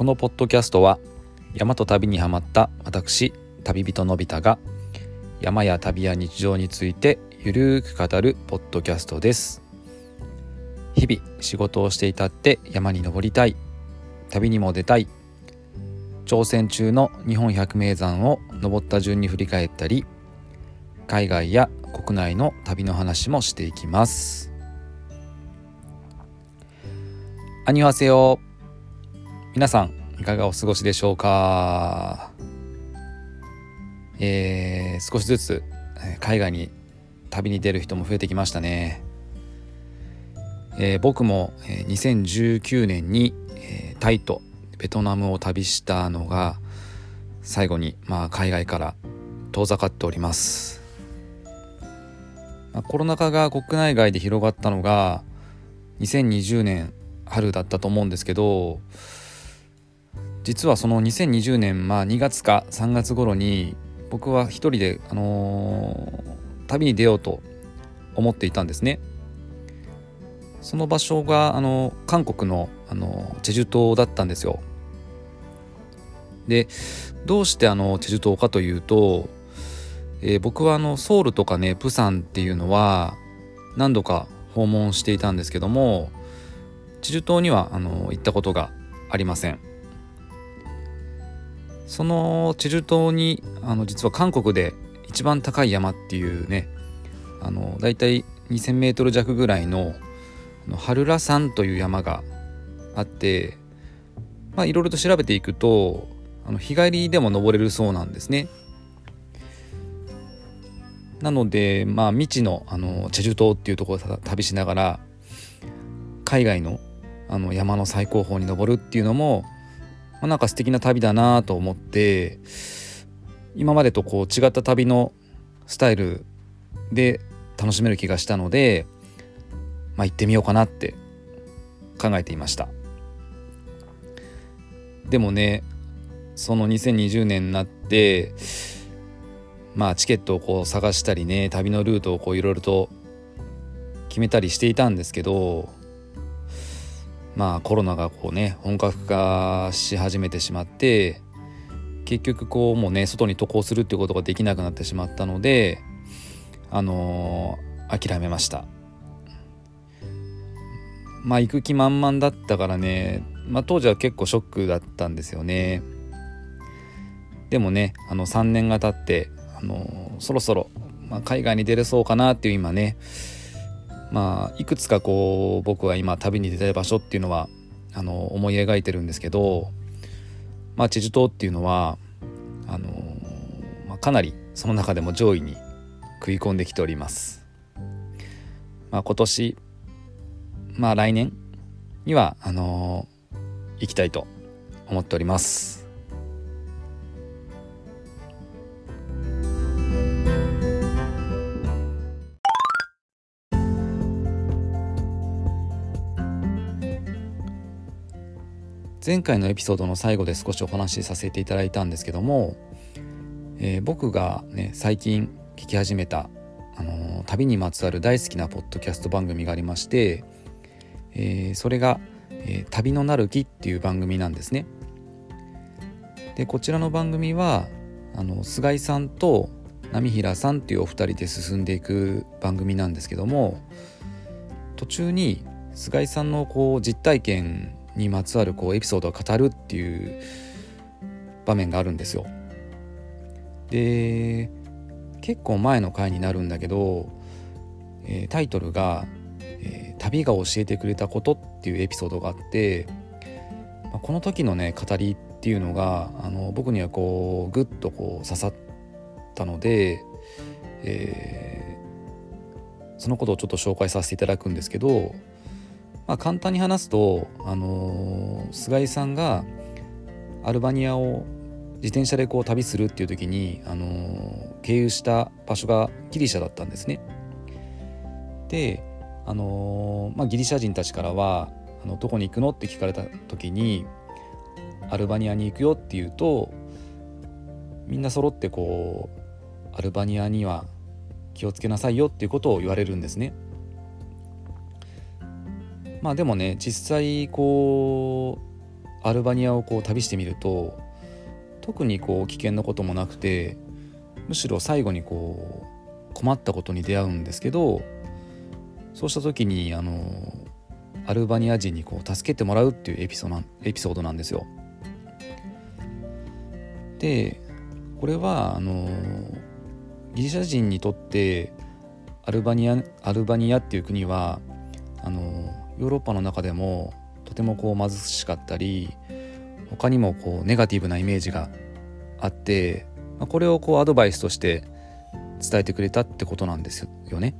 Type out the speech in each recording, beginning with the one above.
このポッドキャストは山と旅にはまった私旅人のび太が山や旅や日常についてゆるーく語るポッドキャストです。日々仕事をしていたって山に登りたい。旅にも出たい。挑戦中の日本百名山を登った順に振り返ったり海外や国内の旅の話もしていきます。アニュハセヨ皆さんいかがお過ごしでしょうか？えー、少しずつ海外に旅に出る人も増えてきましたね、えー、僕も2019年にタイとベトナムを旅したのが最後にまあ海外から遠ざかっております、まあ、コロナ禍が国内外で広がったのが2020年春だったと思うんですけど実はその2020年、まあ、2月か3月頃に僕は一人で、あのー、旅に出ようと思っていたんですね。その場所があの韓国のあのチェジュ島だったんですよ。でどうしてあのチェジュ島かというと、えー、僕はあのソウルとかねプサンっていうのは何度か訪問していたんですけどもチェジュ島にはあの行ったことがありません。そのチェジュ島にあの実は韓国で一番高い山っていうねあのだいたい 2,000m 弱ぐらいのハルラ山という山があってまあいろいろと調べていくとあの日帰りでも登れるそうなんですね。なのでまあ未知のあのチェジュ島っていうところを旅しながら海外のあの山の最高峰に登るっていうのもまあ、なんか素敵な旅だなと思って今までとこう違った旅のスタイルで楽しめる気がしたので、まあ、行ってみようかなって考えていました。でもねその2020年になってまあチケットをこう探したりね旅のルートをこういろいろと決めたりしていたんですけどまあコロナがこうね本格化し始めてしまって結局こうもうね外に渡航するっていうことができなくなってしまったのであのー、諦めました。まあ行く気満々だったからね、まあ、当時は結構ショックだったんですよね。でもねあの3年が経ってあのー、そろそろ、まあ、海外に出れそうかなっていう今ねまあいくつかこう僕は今旅に出たい場所っていうのはあの思い描いてるんですけど、まあ、チェジュ島っていうのはあの、まあ、かなりその中でも上位に食い込んできております。まあ、今年まあ来年にはあの行きたいと思っております。前回のエピソードの最後で少しお話しさせていただいたんですけども、えー、僕がね最近聞き始めた、あのー、旅にまつわる大好きなポッドキャスト番組がありまして、えー、それが、え旅のなる木」っていう番組なんですね。でこちらの番組はあの菅井さんと波平さんっていうお二人で進んでいく番組なんですけども途中に菅井さんのこう実体験にまつわるこうエピソードを語るっていう場面があるんですよ。で結構前の回になるんだけど、えー、タイトルが、えー「旅が教えてくれたこと」っていうエピソードがあって、まあ、この時のね語りっていうのがあの僕にはこうグッとこう刺さったので、えー、そのことをちょっと紹介させていただくんですけどまあ、簡単に話すと、あのー、菅井さんがアルバニアを自転車でこう旅するっていう時に、あのー、経由した場所がギリシャだったんですね。で、あのー、まあ、ギリシャ人たちからはあの「どこに行くの?」って聞かれた時に「アルバニアに行くよ」って言うとみんな揃ってこうアルバニアには気をつけなさいよっていうことを言われるんですね。まあでもね実際こうアルバニアをこう旅してみると特にこう危険なこともなくてむしろ最後にこう困ったことに出会うんですけどそうした時にあのアルバニア人にこう助けてもらうっていうエピソエピソードなんですよ。でこれはあのギリシャ人にとってアルバニアアルバニアっていう国はあのヨーロッパの中でもとてもこう貧しかったり他にもこうネガティブなイメージがあってまあこれをこうアドバイスとして伝えてくれたってことなんですよね。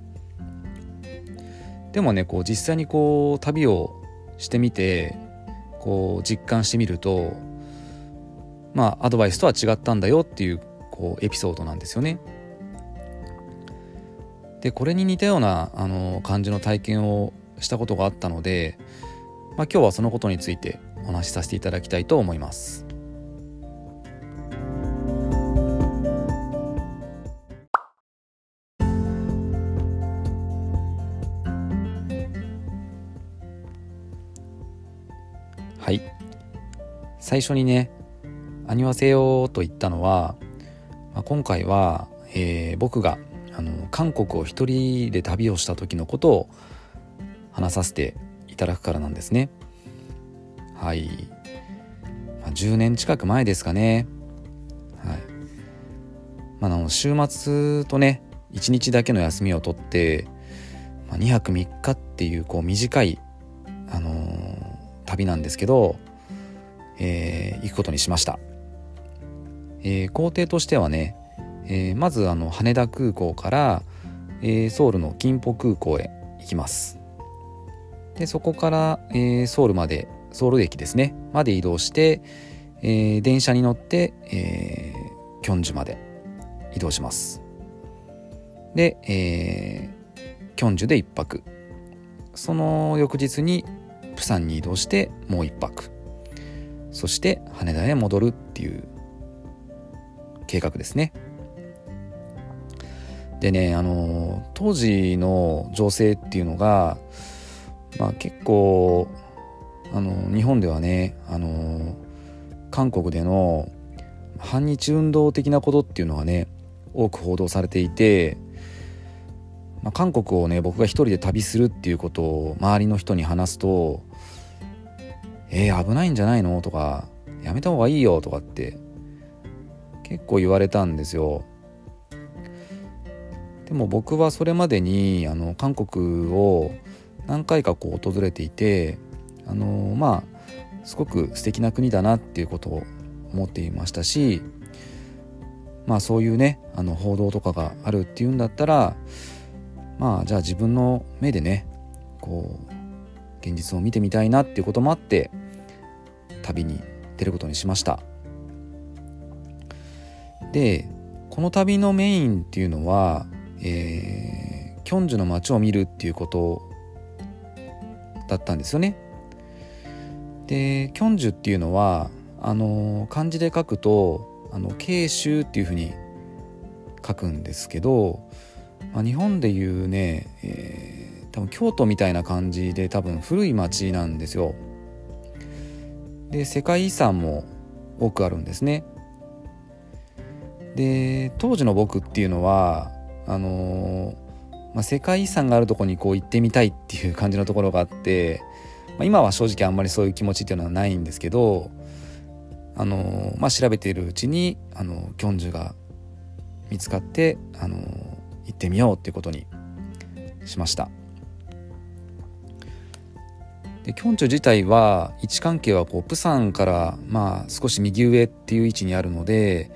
でもねこう実際にこう旅をしてみてこう実感してみるとまあアドバイスとは違ったんだよっていうこうエピソードなんですよね。でこれに似たようなあの感じの体験をしたことがあったので、まあ、今日はそのことについてお話しさせていただきたいと思います。はい最初にね「アニワセヨ」と言ったのは、まあ、今回は、えー、僕があの韓国を一人で旅をした時のことを話させていただくからなんですね。はい、まあ、10年近く前ですかね。はい。まあ、の週末とね1日だけの休みを取って、まあ、2泊3日っていうこう短い、あのー、旅なんですけど、えー、行くことにしました、えー、工程としてはねえー、まずあの羽田空港から、えー、ソウルの金浦空港へ行きます。でそこから、えー、ソウルまでソウル駅ですね。まで移動して、えー、電車に乗って、えー、キョンジュまで移動します。で、えー、キョンジュで1泊。その翌日にプサンに移動してもう1泊。そして羽田へ戻るっていう計画ですね。でねあの当時の情勢っていうのが、まあ、結構あの日本ではねあの韓国での反日運動的なことっていうのはね多く報道されていて、まあ、韓国をね僕が一人で旅するっていうことを周りの人に話すと「えー、危ないんじゃないの?」とか「やめた方がいいよ」とかって結構言われたんですよ。でも僕はそれまでにあの韓国を何回かこう訪れていてあのまあすごく素敵な国だなっていうことを思っていましたしまあそういうねあの報道とかがあるっていうんだったらまあじゃあ自分の目でねこう現実を見てみたいなっていうこともあって旅に出ることにしました。でこの旅のメインっていうのはえー、キョンジュの街を見るっていうことだったんですよね。でキョンジュっていうのはあの漢字で書くとあの慶州っていうふうに書くんですけど、まあ、日本でいうね、えー、多分京都みたいな感じで多分古い町なんですよ。で世界遺産も多くあるんですね。で当時の僕っていうのはあのまあ、世界遺産があるとこにこう行ってみたいっていう感じのところがあって、まあ、今は正直あんまりそういう気持ちっていうのはないんですけど、あのまあ、調べているうちにあのキョンジュが見つかって、あの行ってみようっていうことにしました。でキョンチュ自体は位置関係はこうプサンからまあ少し右上っていう位置にあるので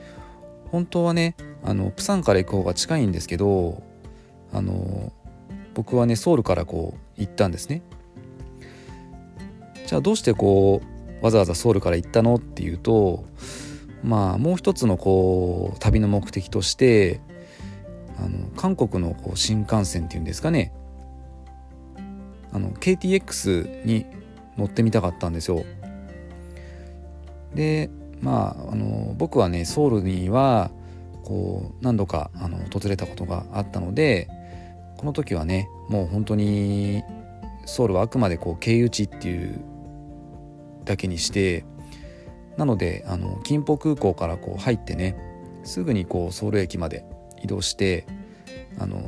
本当はねあのプサンから行く方が近いんですけどあの僕はねソウルからこう行ったんですね。じゃあどうしてこうわざわざソウルから行ったのっていうとまあもう一つのこう旅の目的としてあの韓国のこう新幹線っていうんですかね。あの KTX に乗ってみたかったんですよ。でまああの僕はねソウルにはこう何度かあの訪れたことがあったのでこの時はねもう本当にソウルはあくまでこう経由地っていうだけにしてなのであの金浦空港からこう入ってねすぐにこうソウル駅まで移動してあの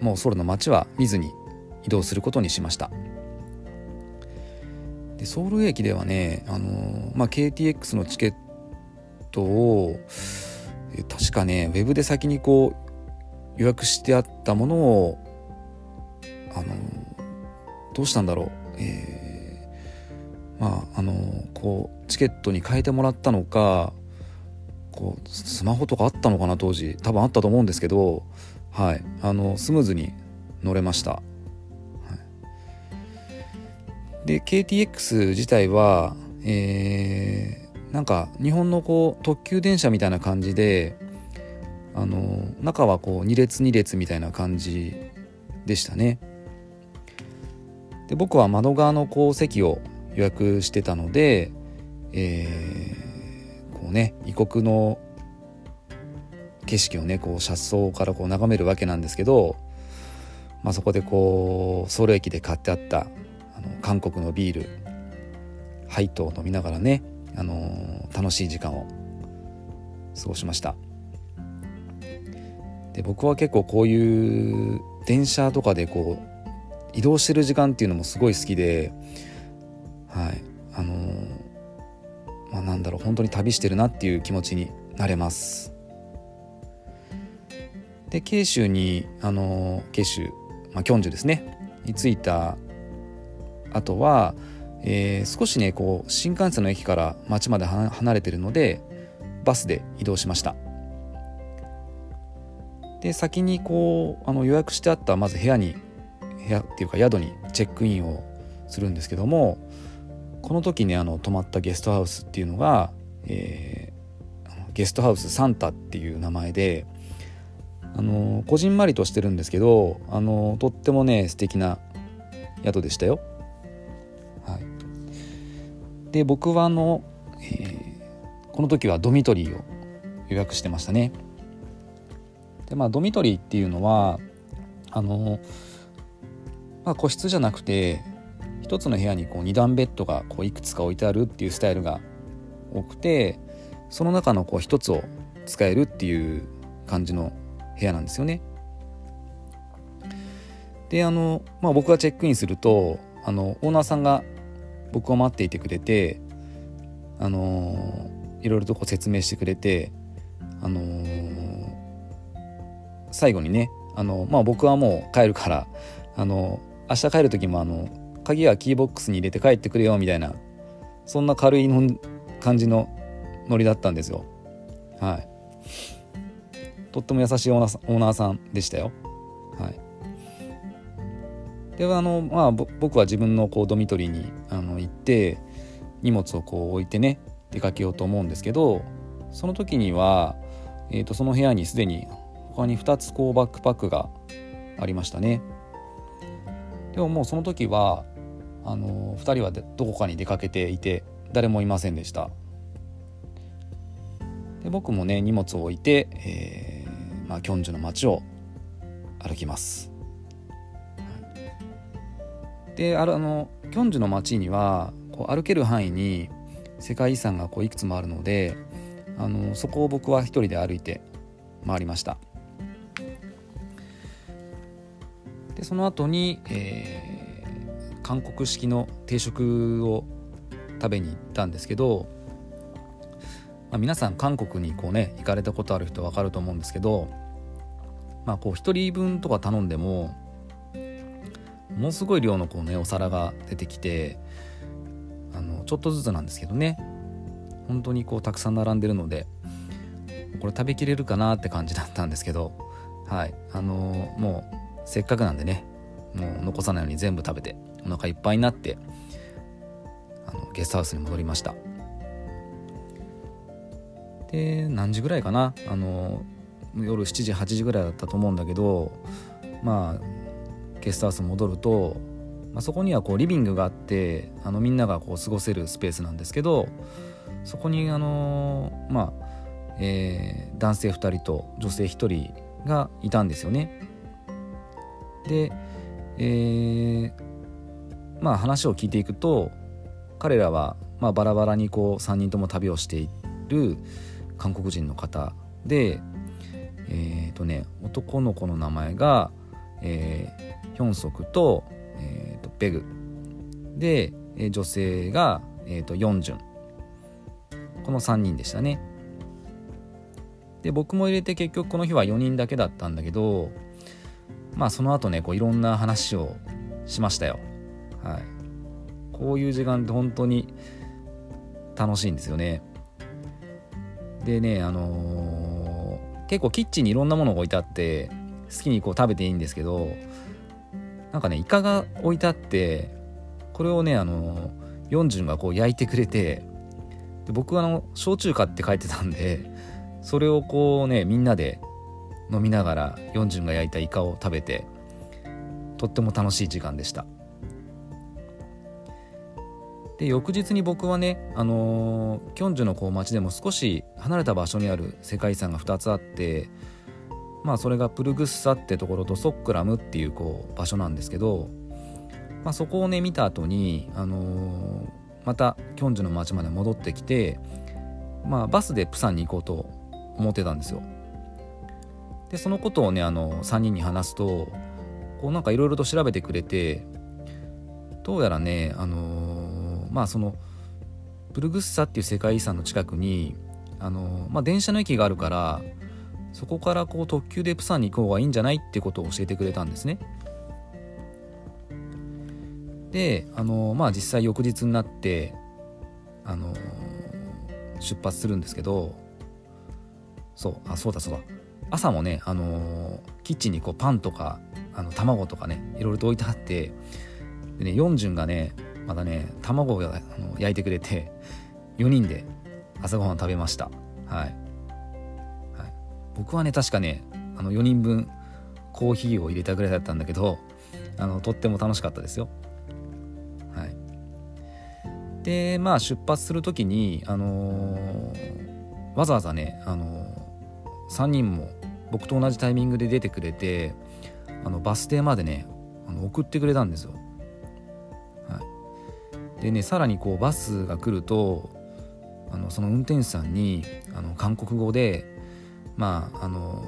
もうソウルの街は見ずに移動することにしました。でソウル駅ではねあの、まあ、KTX のチケットを確かねウェブで先にこう予約してあったものをあのどうしたんだろう、えー、まああのこうチケットに変えてもらったのかこうスマホとかあったのかな当時。多分あったと思うんですけどはい。あのスムーズに乗れました、はい、で KTX 自体はえー、なんか日本のこう特急電車みたいな感じであの中はこう2列2列みたいな感じでしたね。で僕は窓側のこう席を予約してたので、えー、こうね異国の景色をねこう車窓からこう眺めるわけなんですけど、まあ、そこでこうソウル駅で買ってあったあの韓国のビールハイトを飲みながらね、あの、楽しい時間を過ごしました。で僕は結構こういう電車とかでこう移動してる時間っていうのもすごい好きではい。あのー、まあ、なんだろう本当に旅してるなっていう気持ちになれます。で慶州にあのー、慶州、まあ、キョンジュですね。に着いた後は、えー、少しねこう新幹線の駅から町まで離れてるのでバスで移動しました。で先にこうあの予約してあったまず部屋に部屋っていうか宿にチェックインをするんですけどもこの時にあの泊まったゲストハウスっていうのが、えー、ゲストハウスサンタっていう名前であのこじんまりとしてるんですけどあのとってもね素敵な宿でしたよ。はい、で僕はあの、えー、この時はドミトリーを予約してましたね。でまあドミトリーっていうのはあのまあ、個室じゃなくて一つの部屋にこう2段ベッドがこういくつか置いてあるっていうスタイルが多くてその中のこう一つを使えるっていう感じの部屋なんですよね。であの、まあ、僕がチェックインするとあのオーナーさんが僕を待っていてくれてあのいろいろとこう説明してくれてあの最後にねあの、まあ、僕はもう帰るからあの明日帰る時もあの鍵はキーボックスに入れて帰ってくれよみたいなそんな軽いの感じのノリだったんですよ。はい。とっても優しいオーナーオーナーさんでしたよ。はい。であのまあ僕は自分のこうドミトリーにあの行って荷物をこう置いてね出かけようと思うんですけどその時には、えー、とその部屋にすでに他に2つこうバックパックがありましたね。でももうその時はあの2人はどこかに出かけていて誰もいませんでした。で僕もね荷物を置いて、えーまあ、キョンジュの街を歩きます、であのキョンジュの街にはこう歩ける範囲に世界遺産がこういくつもあるのであのそこを僕は一人で歩いて回りました。でその後に、えー、韓国式の定食を食べに行ったんですけど、まあ、皆さん韓国にこうね行かれたことある人分かると思うんですけど、まあ、こう1人分とか頼んでもものすごい量のこう、ね、お皿が出てきてあのちょっとずつなんですけどね。本当にこうたくさん並んでるのでこれ食べきれるかなって感じだったんですけどはい。あのもうせっかくなんでねもう残さないように全部食べてお腹いっぱいになってあのゲストハウスに戻りましたで何時ぐらいかな？あの夜7時8時ぐらいだったと思うんだけどまあゲストハウス戻ると、まあ、そこにはこうリビングがあってあのみんながこう過ごせるスペースなんですけどそこにあのまあ、えー、男性2人と女性1人がいたんですよね。で、えー、まあ話を聞いていくと彼らはまあ、バラバラにこう3人とも旅をしている韓国人の方でえっ、ー、とね男の子の名前が、えー、ヒョンソクと,、えーと、ベグ。で女性が、えーと、ヨンジュン。この3人でしたね。で僕も入れて結局この日は4人だけだったんだけどまあその後ねこういろんな話をしましたよ。はい。こういう時間って本当に楽しいんですよね。でねあのー、結構キッチンにいろんなものが置いてあって好きにこう食べていいんですけどなんかねイカが置いてあってこれをねあのヨンジュンがこう焼いてくれてで僕はあの焼酎買って帰ってたんでそれをこうねみんなで飲みながらヨンジュンが焼いたイカを食べてとっても楽しい時間でしたで翌日に僕はね、あのー、キョンジュのこう町でも少し離れた場所にある世界遺産が2つあってまあそれがプルグッサってところとソックラムっていうこう場所なんですけど、まあ、そこをね見た後に、あのー、またキョンジュの町まで戻ってきて、まあ、バスでプサンに行こうと思ってたんですよ。でそのことをねあの3人に話すとこうなんかいろいろと調べてくれてどうやらねあの、まあそのブルグッサっていう世界遺産の近くにあの、まあ、電車の駅があるからそこからこう特急でプサンに行こうがいいんじゃないってことを教えてくれたんですね。であの、まあ実際翌日になってあの出発するんですけどそうあそうだそうだ朝もね、あのキッチンにこうパンとかあの卵とかねいろいろと置いてあってでねヨンジュンがねまだね卵をあの焼いてくれて4人で朝ごはん食べました。はい、はい、僕はね確かねあの4人分コーヒーを入れたぐらいだったんだけどあのとっても楽しかったですよ。はい。でまあ出発する時にあのー、わざわざね、あのー、3人も僕と同じタイミングで出てくれてあのバス停までねあの送ってくれたんですよ。はい、でねさらにこうバスが来るとあのその運転手さんにあの韓国語でまああの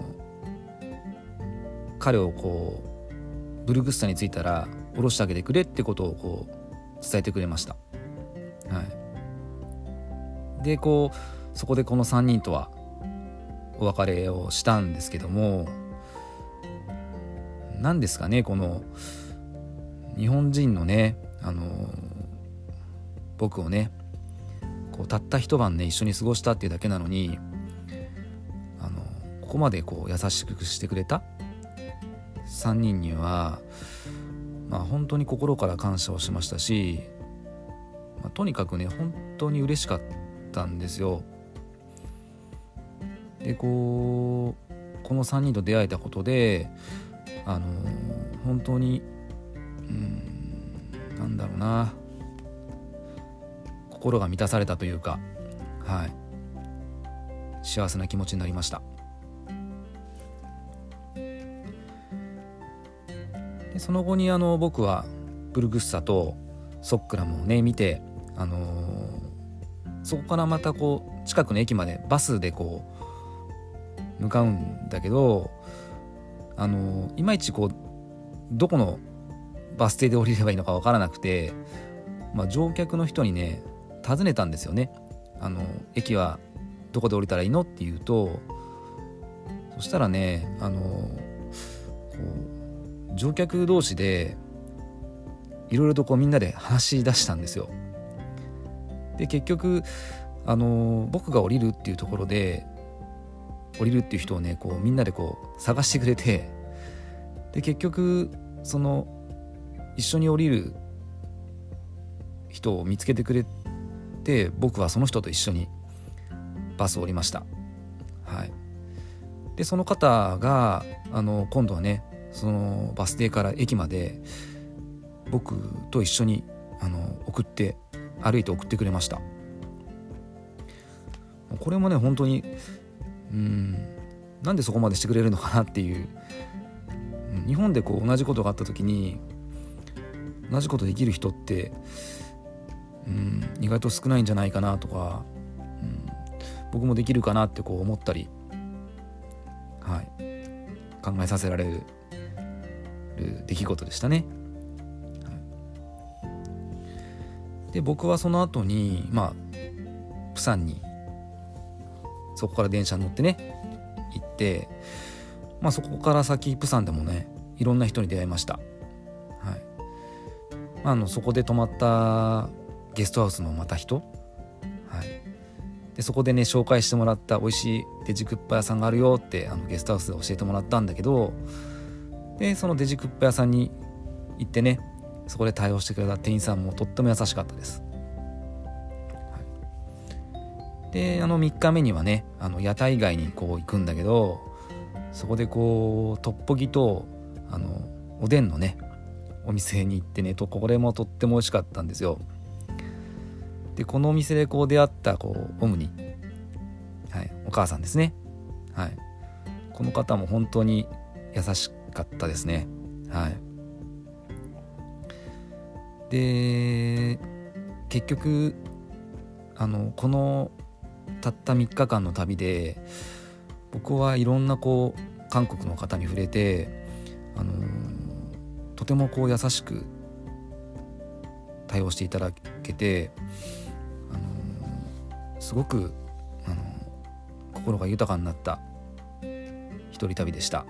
彼をこうブルグッサに着いたら降ろしてあげてくれってことをこう伝えてくれました。はい、でこうそこでこの3人とはお別れをしたんですけども何ですかねこの日本人のねあの僕をねこうたった一晩ね一緒に過ごしたっていうだけなのにあのここまでこう優しくしてくれた3人には、まあ、本当に心から感謝をしましたし、まあ、とにかくね本当に嬉しかったんですよ。でこうこの3人と出会えたことであの本当にうんなんだろうな。心が満たされたというかはい。幸せな気持ちになりました。でその後にあの僕はブルグッサとソックラムをね見てあのー、そこからまたこう近くの駅までバスでこう向かうんだけどあのいまいちこうどこのバス停で降りればいいのか分からなくて、まあ、乗客の人にね尋ねたんですよね。あの駅はどこで降りたらいいのって言うとそしたらねあのこう乗客同士でいろいろとこうみんなで話し出したんですよ。で結局あの僕が降りるっていうところで降りるっていう人をねこうみんなでこう探してくれてで結局その一緒に降りる人を見つけてくれて僕はその人と一緒にバスを降りました。はい、でその方があの今度はねそのバス停から駅まで僕と一緒にあの送って歩いて送ってくれましたこれもね本当にうん。なんでそこまでしてくれるのかなっていう。日本でこう同じことがあった時に同じことできる人ってうん、意外と少ないんじゃないかなとか、うん、僕もできるかなってこう思ったり、はい、考えさせられる出来事でしたね。で僕はその後にまあプサンにそこから電車に乗ってね行ってまあそこから先プサンでもねいろんな人に出会いました。はいまあ、あのそこで泊まったゲストハウスのまた人、はい、でそこでね紹介してもらった美味しいデジクッパ屋さんがあるよってあのゲストハウスで教えてもらったんだけどでそのデジクッパ屋さんに行ってねそこで対応してくれた店員さんもとっても優しかったです。であの3日目にはねあの屋台街にこう行くんだけどそこでこうトッポギとあのおでんのねお店に行ってねとこれもとっても美味しかったんですよ。でこのお店でこう出会ったこうオムニ、はい、お母さんですね、はい、この方も本当に優しかったですね。はい。で結局あのこのたった3日間の旅で僕はいろんなこう韓国の方に触れてあのとてもこう優しく対応していただけてすごくあの心が豊かになった一人旅でした。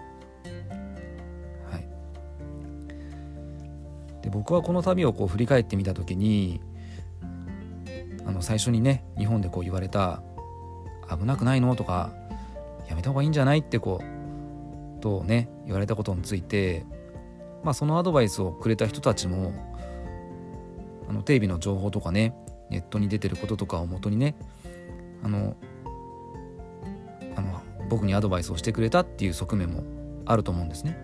で僕はこの旅をこう振り返ってみた時にの最初にね日本でこう言われた「危なくないの?」とか「やめた方がいいんじゃない?」ってこうとね言われたことについて、まあ、そのアドバイスをくれた人たちもあのテレビの情報とかねネットに出てることとかをもとにねあのあの僕にアドバイスをしてくれたっていう側面もあると思うんですね。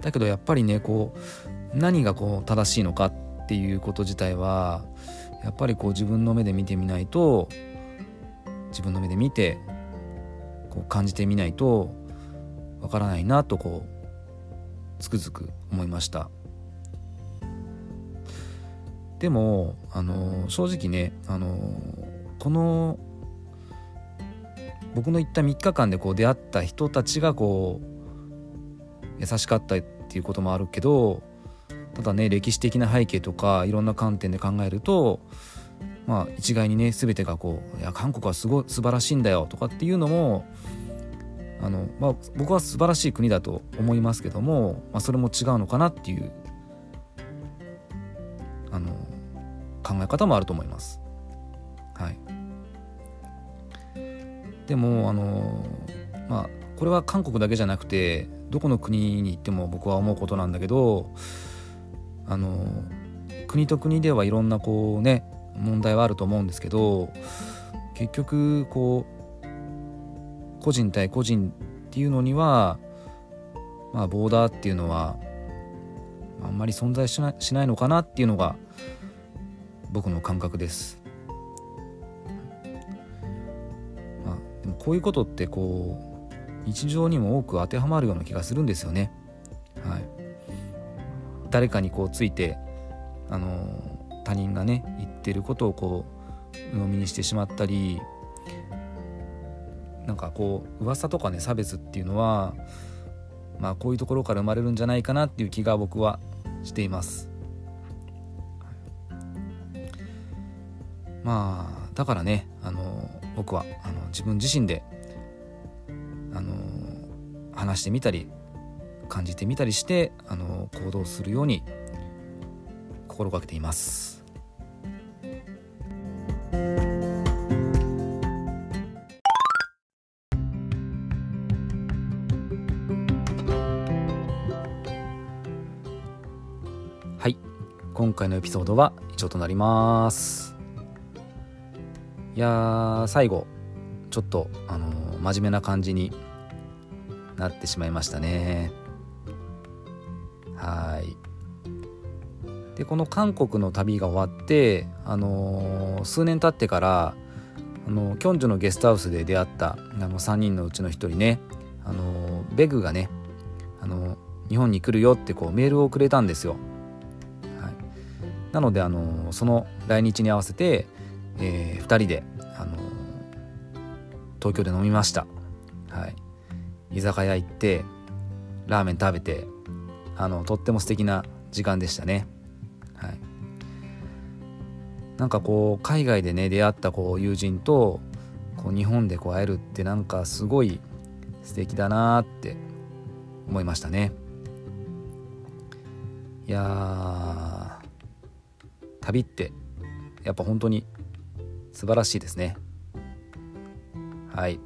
だけどやっぱりねこう何がこう正しいのかっていうこと自体はやっぱりこう自分の目で見てみないと自分の目で見てこう感じてみないとわからないなとこうつくづく思いました。でもあの正直ねあのこの僕の行った3日間でこう出会った人たちがこう優しかったっていうこともあるけどただね歴史的な背景とかいろんな観点で考えるとまあ一概にね全てがこう「いや韓国はすごい素晴らしいんだよ」とかっていうのもあの、まあ、僕は素晴らしい国だと思いますけども、まあ、それも違うのかなっていうあの考え方もあると思います。はい、でもあのまあこれは韓国だけじゃなくてどこの国に行っても僕は思うことなんだけどあの国と国ではいろんなこうね問題はあると思うんですけど結局こう個人対個人っていうのにはまあボーダーっていうのはあんまり存在しないしないのかなっていうのが僕の感覚です。まあ、でもこういうことってこう日常にも多く当てはまるような気がするんですよね。誰かにこうついてあの他人がね言ってることをこう鵜呑みにしてしまったりなんかこう噂とかね差別っていうのはまあこういうところから生まれるんじゃないかなっていう気が僕はしています。まあだからねあの僕はあの自分自身であの話してみたり感じてみたりしてあの行動するように心がけています。はい今回のエピソードは以上となります。いや最後ちょっとあのー、真面目な感じになってしまいましたねはい。でこの韓国の旅が終わってあのー、数年経ってからあのキョンジュのゲストハウスで出会ったあの3人のうちの1人ねあのベグがねあの日本に来るよってこうメールをくれたんですよ。はい、なのであのその来日に合わせて、えー、2人であの東京で飲みました。はい。居酒屋行ってラーメン食べてあのとっても素敵な時間でしたね。はい。なんかこう海外でね出会ったこう友人とこう日本でこう会えるってなんかすごい素敵だなって思いましたね。いや旅ってやっぱ本当に素晴らしいですね。はい。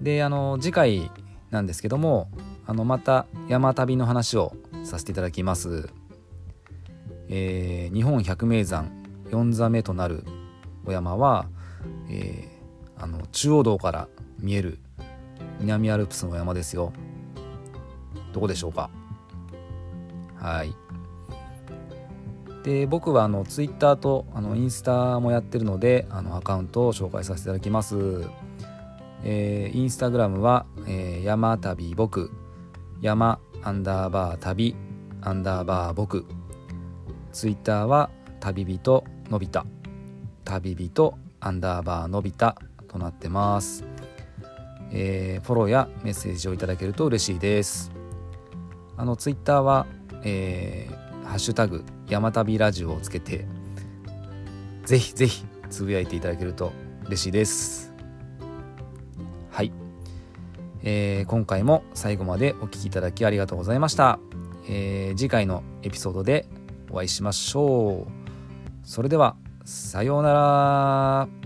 であの次回なんですけどもあのまた山旅の話をさせていただきます、えー、日本百名山4座目となるお山は、えー、あの中央道から見える南アルプスの山ですよ。どこでしょうか？はい。で僕はあのツイッターとあのインスタもやってるのであのアカウントを紹介させていただきます、えー、インスタグラムは、えー、山旅僕。山アンダーバー旅アンダーバー僕。ツイッターは旅人のびた旅人アンダーバーのびたとなってます、えー、フォローやメッセージをいただけると嬉しいです。あのツイッターは、えー、ハッシュタグ山旅ラジオをつけてぜひぜひつぶやいていただけると嬉しいです。えー、今回も最後までお聴きいただきありがとうございました、えー、次回のエピソードでお会いしましょう。それではさようなら。